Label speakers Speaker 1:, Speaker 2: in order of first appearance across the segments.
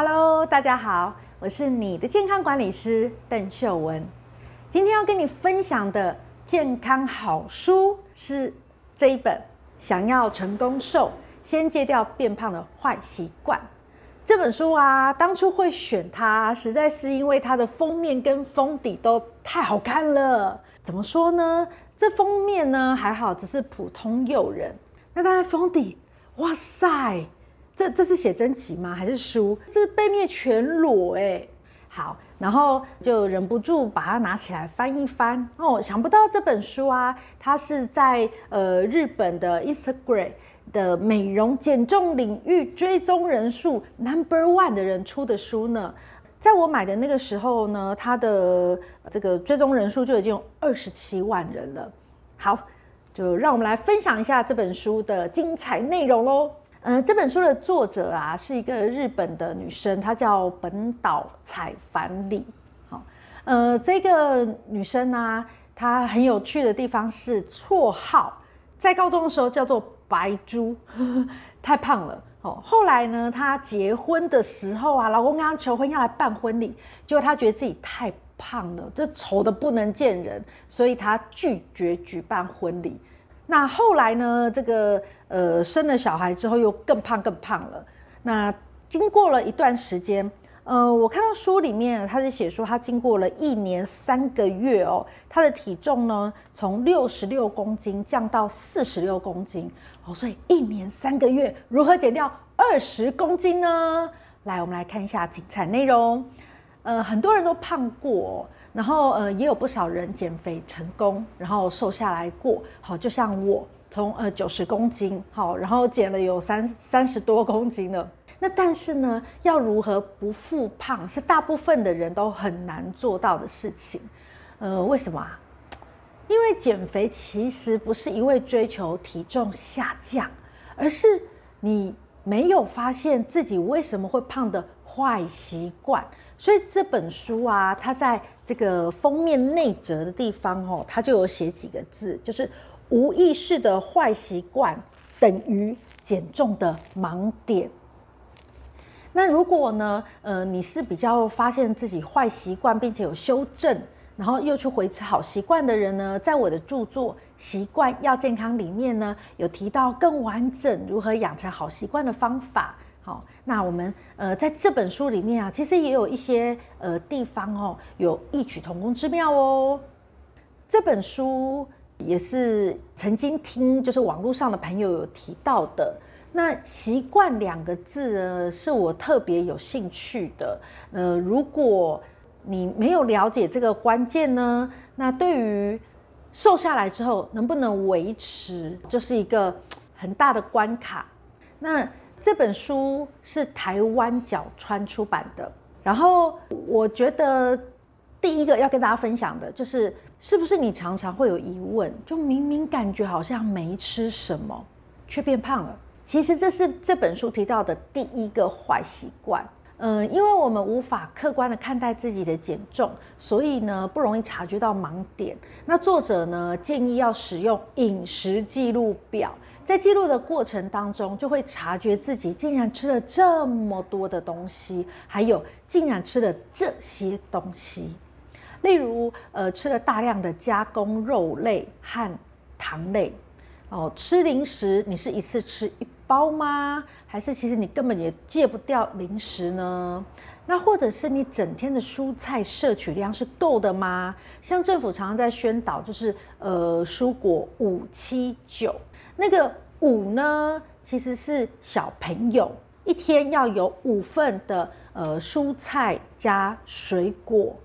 Speaker 1: Hello，大家好，我是你的健康管理师邓秀文。今天要跟你分享的健康好书是这一本《想要成功瘦，先戒掉变胖的坏习惯》。这本书啊，当初会选它，实在是因为它的封面跟封底都太好看了。怎么说呢？这封面呢还好，只是普通诱人。那它的封底，哇塞！这这是写真集吗？还是书？这是背面全裸哎。好，然后就忍不住把它拿起来翻一翻。哦，想不到这本书啊，它是在呃日本的 Instagram 的美容减重领域追踪人数 Number One 的人出的书呢。在我买的那个时候呢，它的这个追踪人数就已经有二十七万人了。好，就让我们来分享一下这本书的精彩内容喽。呃，这本书的作者啊，是一个日本的女生，她叫本岛彩帆里。好，呃，这个女生呢、啊，她很有趣的地方是绰号，在高中的时候叫做白猪，太胖了。哦，后来呢，她结婚的时候啊，老公跟她求婚要来办婚礼，结果她觉得自己太胖了，就丑得不能见人，所以她拒绝举办婚礼。那后来呢，这个呃生了小孩之后又更胖更胖了。那经过了一段时间，呃，我看到书里面他是写说，他经过了一年三个月哦，他的体重呢从六十六公斤降到四十六公斤哦，所以一年三个月如何减掉二十公斤呢？来，我们来看一下精彩内容。呃，很多人都胖过哦。然后呃，也有不少人减肥成功，然后瘦下来过。好，就像我从呃九十公斤，好，然后减了有三三十多公斤了。那但是呢，要如何不复胖，是大部分的人都很难做到的事情。呃，为什么？因为减肥其实不是一味追求体重下降，而是你没有发现自己为什么会胖的坏习惯。所以这本书啊，它在这个封面内折的地方哦，它就有写几个字，就是无意识的坏习惯等于减重的盲点。那如果呢，呃，你是比较发现自己坏习惯，并且有修正，然后又去维持好习惯的人呢，在我的著作《习惯要健康》里面呢，有提到更完整如何养成好习惯的方法。好，那我们呃在这本书里面啊，其实也有一些呃地方哦，有异曲同工之妙哦。这本书也是曾经听就是网络上的朋友有提到的。那习惯两个字呢，是我特别有兴趣的。呃，如果你没有了解这个关键呢，那对于瘦下来之后能不能维持，就是一个很大的关卡。那这本书是台湾角川出版的，然后我觉得第一个要跟大家分享的就是，是不是你常常会有疑问，就明明感觉好像没吃什么，却变胖了？其实这是这本书提到的第一个坏习惯。嗯，因为我们无法客观的看待自己的减重，所以呢不容易察觉到盲点。那作者呢建议要使用饮食记录表。在记录的过程当中，就会察觉自己竟然吃了这么多的东西，还有竟然吃了这些东西。例如，呃，吃了大量的加工肉类和糖类。哦，吃零食，你是一次吃一包吗？还是其实你根本也戒不掉零食呢？那或者是你整天的蔬菜摄取量是够的吗？像政府常常在宣导，就是呃，蔬果五七九。那个五呢，其实是小朋友一天要有五份的呃蔬菜加水果。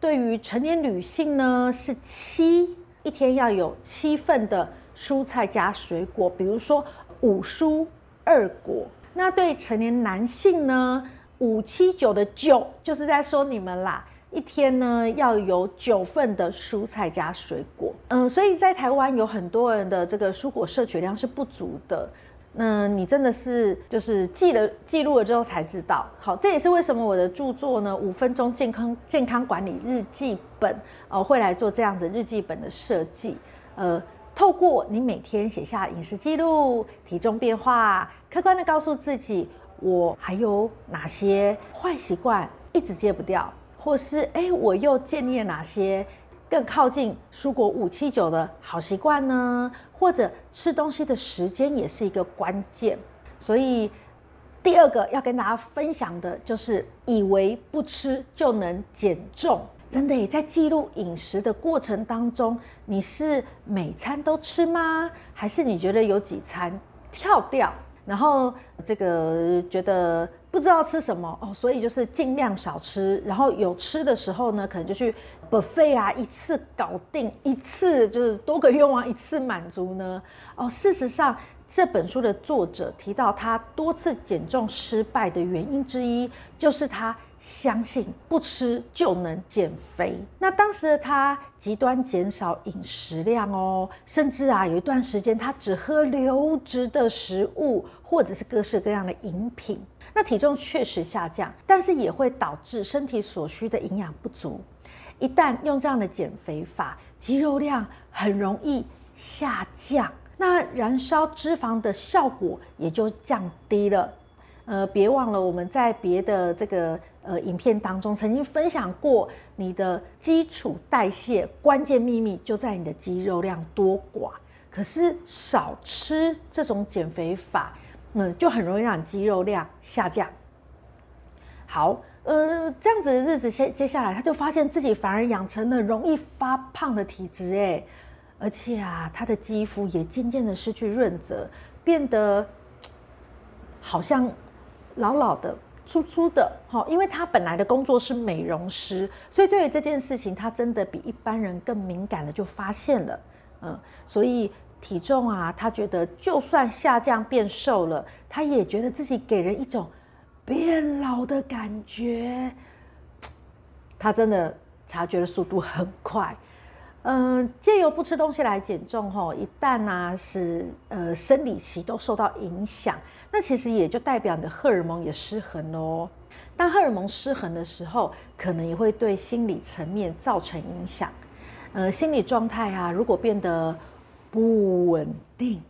Speaker 1: 对于成年女性呢，是七，一天要有七份的蔬菜加水果，比如说五蔬二果。那对成年男性呢，五七九的九，就是在说你们啦。一天呢，要有九份的蔬菜加水果，嗯，所以在台湾有很多人的这个蔬果摄取量是不足的。那你真的是就是记了记录了之后才知道。好，这也是为什么我的著作呢，五分钟健康健康管理日记本哦，会来做这样子日记本的设计。呃，透过你每天写下饮食记录、体重变化，客观的告诉自己我还有哪些坏习惯一直戒不掉，或是哎，我又建立了哪些更靠近蔬果五七九的好习惯呢？或者吃东西的时间也是一个关键。所以第二个要跟大家分享的就是，以为不吃就能减重。真的，在记录饮食的过程当中，你是每餐都吃吗？还是你觉得有几餐跳掉，然后这个觉得不知道吃什么哦，所以就是尽量少吃，然后有吃的时候呢，可能就去 buffet 啊，一次搞定，一次就是多个愿望一次满足呢？哦，事实上，这本书的作者提到他多次减重失败的原因之一，就是他。相信不吃就能减肥。那当时的他极端减少饮食量哦，甚至啊有一段时间他只喝流质的食物，或者是各式各样的饮品。那体重确实下降，但是也会导致身体所需的营养不足。一旦用这样的减肥法，肌肉量很容易下降，那燃烧脂肪的效果也就降低了。呃，别忘了我们在别的这个。呃，影片当中曾经分享过，你的基础代谢关键秘密就在你的肌肉量多寡。可是少吃这种减肥法，嗯，就很容易让你肌肉量下降。好，呃，这样子的日子接接下来，他就发现自己反而养成了容易发胖的体质，哎，而且啊，他的肌肤也渐渐的失去润泽，变得好像老老的。粗粗的，因为他本来的工作是美容师，所以对于这件事情，他真的比一般人更敏感的就发现了，嗯，所以体重啊，他觉得就算下降变瘦了，他也觉得自己给人一种变老的感觉，他真的察觉的速度很快。嗯，借由不吃东西来减重，吼，一旦呢、啊、是呃生理期都受到影响，那其实也就代表你的荷尔蒙也失衡喽。当荷尔蒙失衡的时候，可能也会对心理层面造成影响。呃，心理状态啊，如果变得不稳定，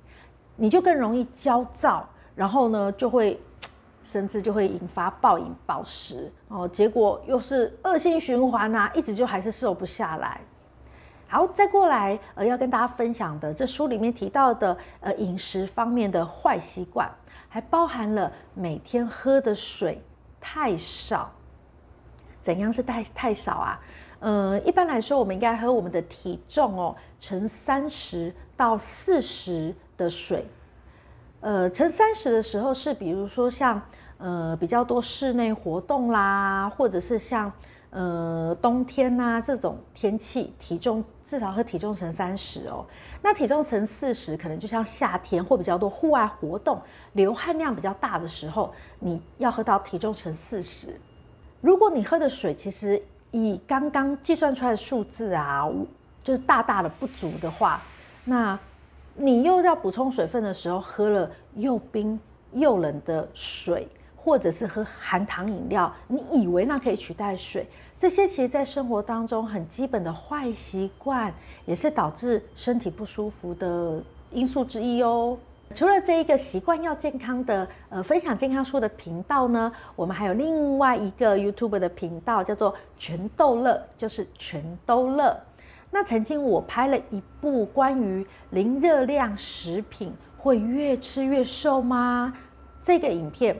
Speaker 1: 你就更容易焦躁，然后呢，就会甚至就会引发暴饮暴食哦，结果又是恶性循环啊，一直就还是瘦不下来。好，再过来，呃，要跟大家分享的，这书里面提到的，呃，饮食方面的坏习惯，还包含了每天喝的水太少。怎样是太太少啊？呃，一般来说，我们应该喝我们的体重哦，乘三十到四十的水。呃，乘三十的时候是，比如说像，呃，比较多室内活动啦，或者是像，呃，冬天呐、啊、这种天气，体重。至少喝体重乘三十哦，那体重乘四十可能就像夏天或比较多户外活动、流汗量比较大的时候，你要喝到体重乘四十。如果你喝的水其实以刚刚计算出来的数字啊，就是大大的不足的话，那你又要补充水分的时候，喝了又冰又冷的水，或者是喝含糖饮料，你以为那可以取代水？这些其实，在生活当中很基本的坏习惯，也是导致身体不舒服的因素之一哦。除了这一个习惯要健康的呃分享健康书的频道呢，我们还有另外一个 YouTube 的频道，叫做全豆乐，就是全都乐。那曾经我拍了一部关于零热量食品会越吃越瘦吗？这个影片。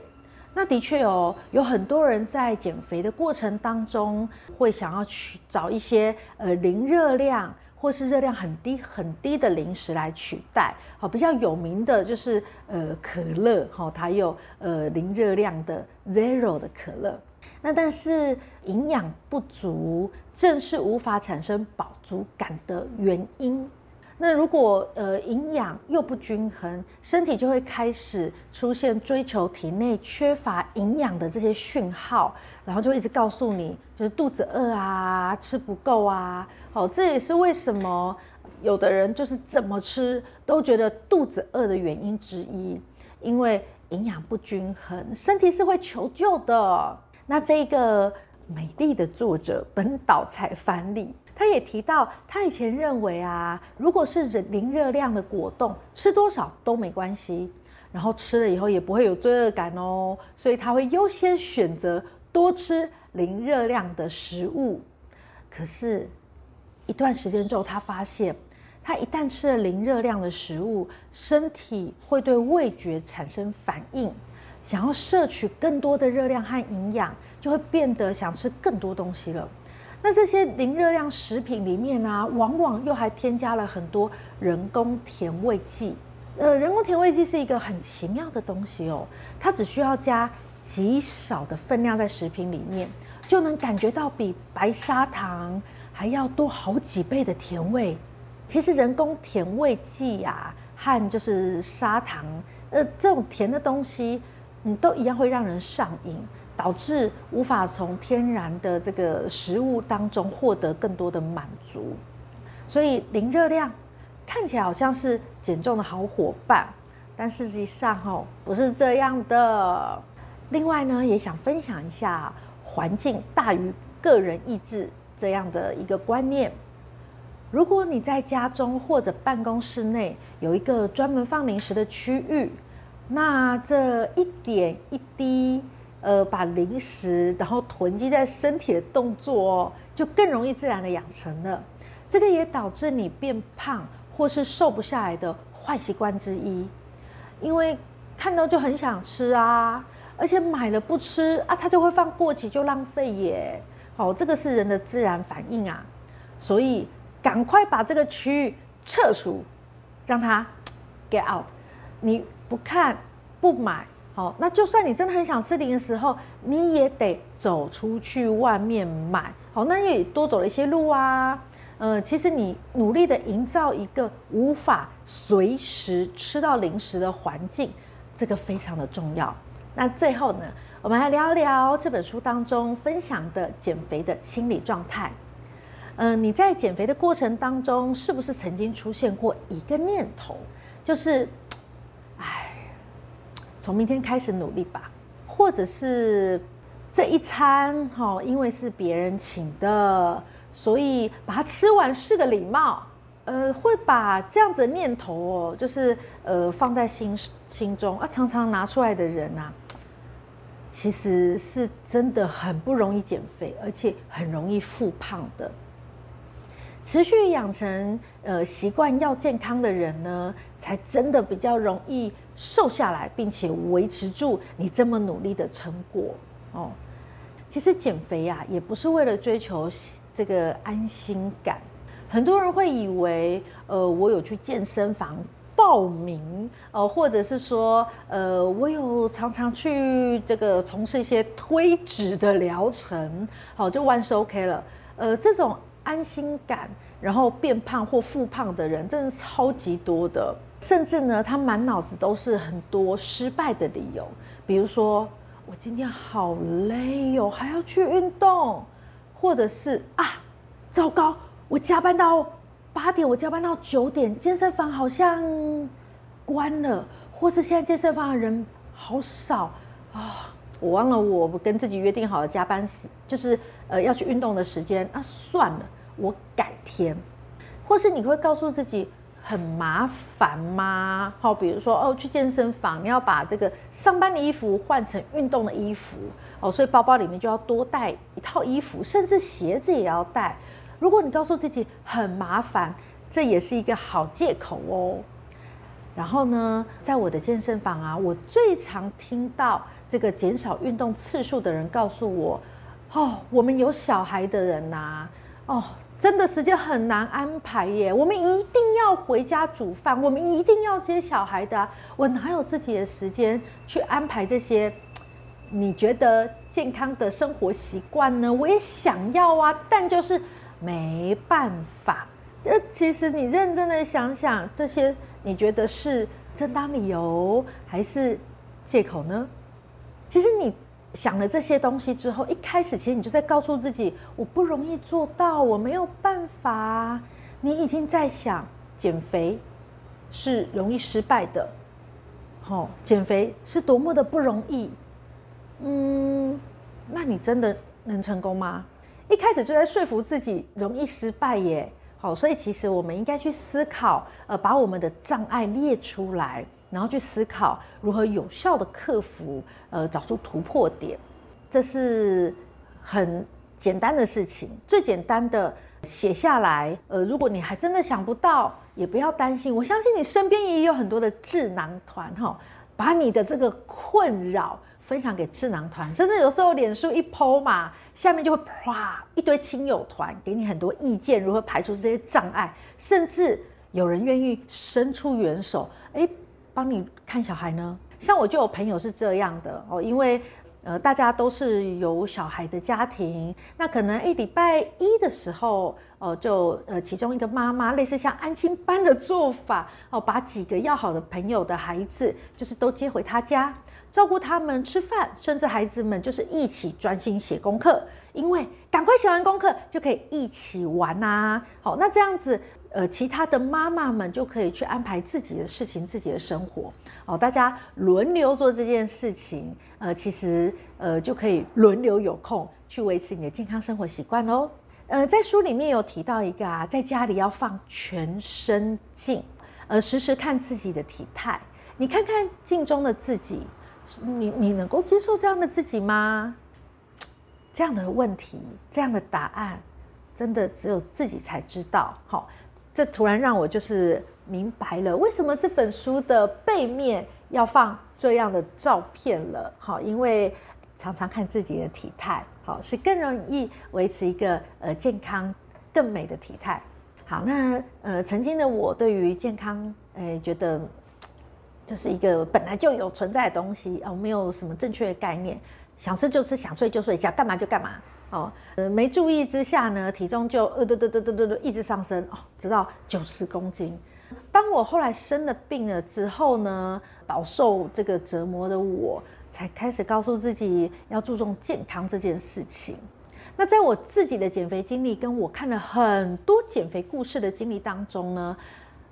Speaker 1: 那的确哦，有很多人在减肥的过程当中，会想要去找一些呃零热量或是热量很低很低的零食来取代。好，比较有名的就是呃可乐，哈，它有呃零热量的 Zero 的可乐。那但是营养不足，正是无法产生饱足感的原因。那如果呃营养又不均衡，身体就会开始出现追求体内缺乏营养的这些讯号，然后就一直告诉你，就是肚子饿啊，吃不够啊。好，这也是为什么有的人就是怎么吃都觉得肚子饿的原因之一，因为营养不均衡，身体是会求救的。那这个美丽的作者本岛彩帆里。他也提到，他以前认为啊，如果是零热量的果冻，吃多少都没关系；然后吃了以后也不会有罪恶感哦，所以他会优先选择多吃零热量的食物。可是，一段时间之后，他发现，他一旦吃了零热量的食物，身体会对味觉产生反应，想要摄取更多的热量和营养，就会变得想吃更多东西了。那这些零热量食品里面呢、往往又还添加了很多人工甜味剂。呃，人工甜味剂是一个很奇妙的东西哦，它只需要加极少的分量在食品里面，就能感觉到比白砂糖还要多好几倍的甜味。其实人工甜味剂呀、啊，和就是砂糖，呃，这种甜的东西，你，都一样会让人上瘾，导致无法从天然的这个食物当中获得更多的满足。所以零热量。看起来好像是减重的好伙伴，但实际上哦，不是这样的。另外呢，也想分享一下环境大于个人意志这样的一个观念。如果你在家中或者办公室内有一个专门放零食的区域，那这一点一滴，呃，把零食然后囤积在身体的动作，哦就更容易自然的养成了。这个也导致你变胖。或是瘦不下来的坏习惯之一，因为看到就很想吃啊，而且买了不吃啊，它就会放过期就浪费耶。好，这个是人的自然反应啊，所以赶快把这个区域撤除，让它 get out。你不看不买，好，那就算你真的很想吃零食的时候，你也得走出去外面买。好，那也多走了一些路啊。呃，其实你努力的营造一个无法随时吃到零食的环境，这个非常的重要。那最后呢，我们来聊聊这本书当中分享的减肥的心理状态。嗯、呃，你在减肥的过程当中，是不是曾经出现过一个念头，就是，从明天开始努力吧，或者是这一餐哈，因为是别人请的。所以把它吃完是个礼貌，呃，会把这样子念头哦，就是呃放在心心中啊，常常拿出来的人啊，其实是真的很不容易减肥，而且很容易复胖的。持续养成呃习惯要健康的人呢，才真的比较容易瘦下来，并且维持住你这么努力的成果哦。其实减肥呀，也不是为了追求这个安心感。很多人会以为，呃，我有去健身房报名，呃，或者是说，呃，我有常常去这个从事一些推脂的疗程，好，就万事 OK 了。呃，这种安心感，然后变胖或复胖的人，真的超级多的。甚至呢，他满脑子都是很多失败的理由，比如说。我今天好累哟，还要去运动，或者是啊，糟糕，我加班到八点，我加班到九点，健身房好像关了，或是现在健身房的人好少啊，我忘了我跟自己约定好的加班时，就是呃要去运动的时间啊，算了，我改天，或是你会告诉自己。很麻烦吗？好，比如说哦，去健身房，你要把这个上班的衣服换成运动的衣服哦，所以包包里面就要多带一套衣服，甚至鞋子也要带。如果你告诉自己很麻烦，这也是一个好借口哦。然后呢，在我的健身房啊，我最常听到这个减少运动次数的人告诉我：哦，我们有小孩的人呐、哦。真的时间很难安排耶！我们一定要回家煮饭，我们一定要接小孩的啊，我哪有自己的时间去安排这些？你觉得健康的生活习惯呢？我也想要啊，但就是没办法。这其实你认真的想想，这些你觉得是正当理由还是借口呢？其实你。想了这些东西之后，一开始其实你就在告诉自己，我不容易做到，我没有办法。你已经在想减肥是容易失败的，哦，减肥是多么的不容易。嗯，那你真的能成功吗？一开始就在说服自己容易失败耶。好，所以其实我们应该去思考，呃，把我们的障碍列出来。然后去思考如何有效的克服，呃，找出突破点，这是很简单的事情，最简单的写下来。呃，如果你还真的想不到，也不要担心，我相信你身边也有很多的智囊团哈，把你的这个困扰分享给智囊团，甚至有时候脸书一 po 嘛，下面就会啪一堆亲友团给你很多意见，如何排除这些障碍，甚至有人愿意伸出援手，哎，帮你看小孩呢。像我就有朋友是这样的哦，因为呃大家都是有小孩的家庭，那可能一礼拜一的时候哦就呃其中一个妈妈类似像安亲班的做法哦，把几个要好的朋友的孩子就是都接回他家。照顾他们吃饭，甚至孩子们就是一起专心写功课，因为赶快写完功课就可以一起玩呐。好，那这样子，呃，其他的妈妈们就可以去安排自己的事情、自己的生活。哦，大家轮流做这件事情，呃，其实呃就可以轮流有空去维持你的健康生活习惯哦。呃，在书里面有提到一个啊，在家里要放全身镜，呃，时时看自己的体态，你看看镜中的自己。你你能够接受这样的自己吗？这样的问题，这样的答案，真的只有自己才知道。好，这突然让我就是明白了，为什么这本书的背面要放这样的照片了。好，因为常常看自己的体态，好，是更容易维持一个呃健康、更美的体态。好，那呃曾经的我对于健康，诶觉得。这是一个本来就有存在的东西哦，没有什么正确的概念，想吃就吃，想睡就睡，想干嘛就干嘛哦。呃，没注意之下呢，体重就呃嘟嘟嘟嘟嘟嘟一直上升哦，直到九十公斤。当我后来生了病了之后呢，饱受这个折磨的我，才开始告诉自己要注重健康这件事情。那在我自己的减肥经历，跟我看了很多减肥故事的经历当中呢，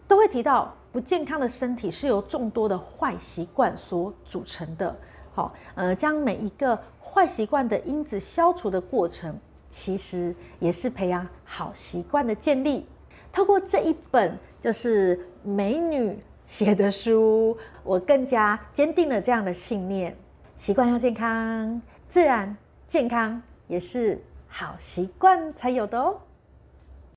Speaker 1: 都会提到。不健康的身体是由众多的坏习惯所组成的。好，呃，将每一个坏习惯的因子消除的过程，其实也是培养好习惯的建立。透过这一本就是美女写的书，我更加坚定了这样的信念：习惯要健康，自然健康也是好习惯才有的哦。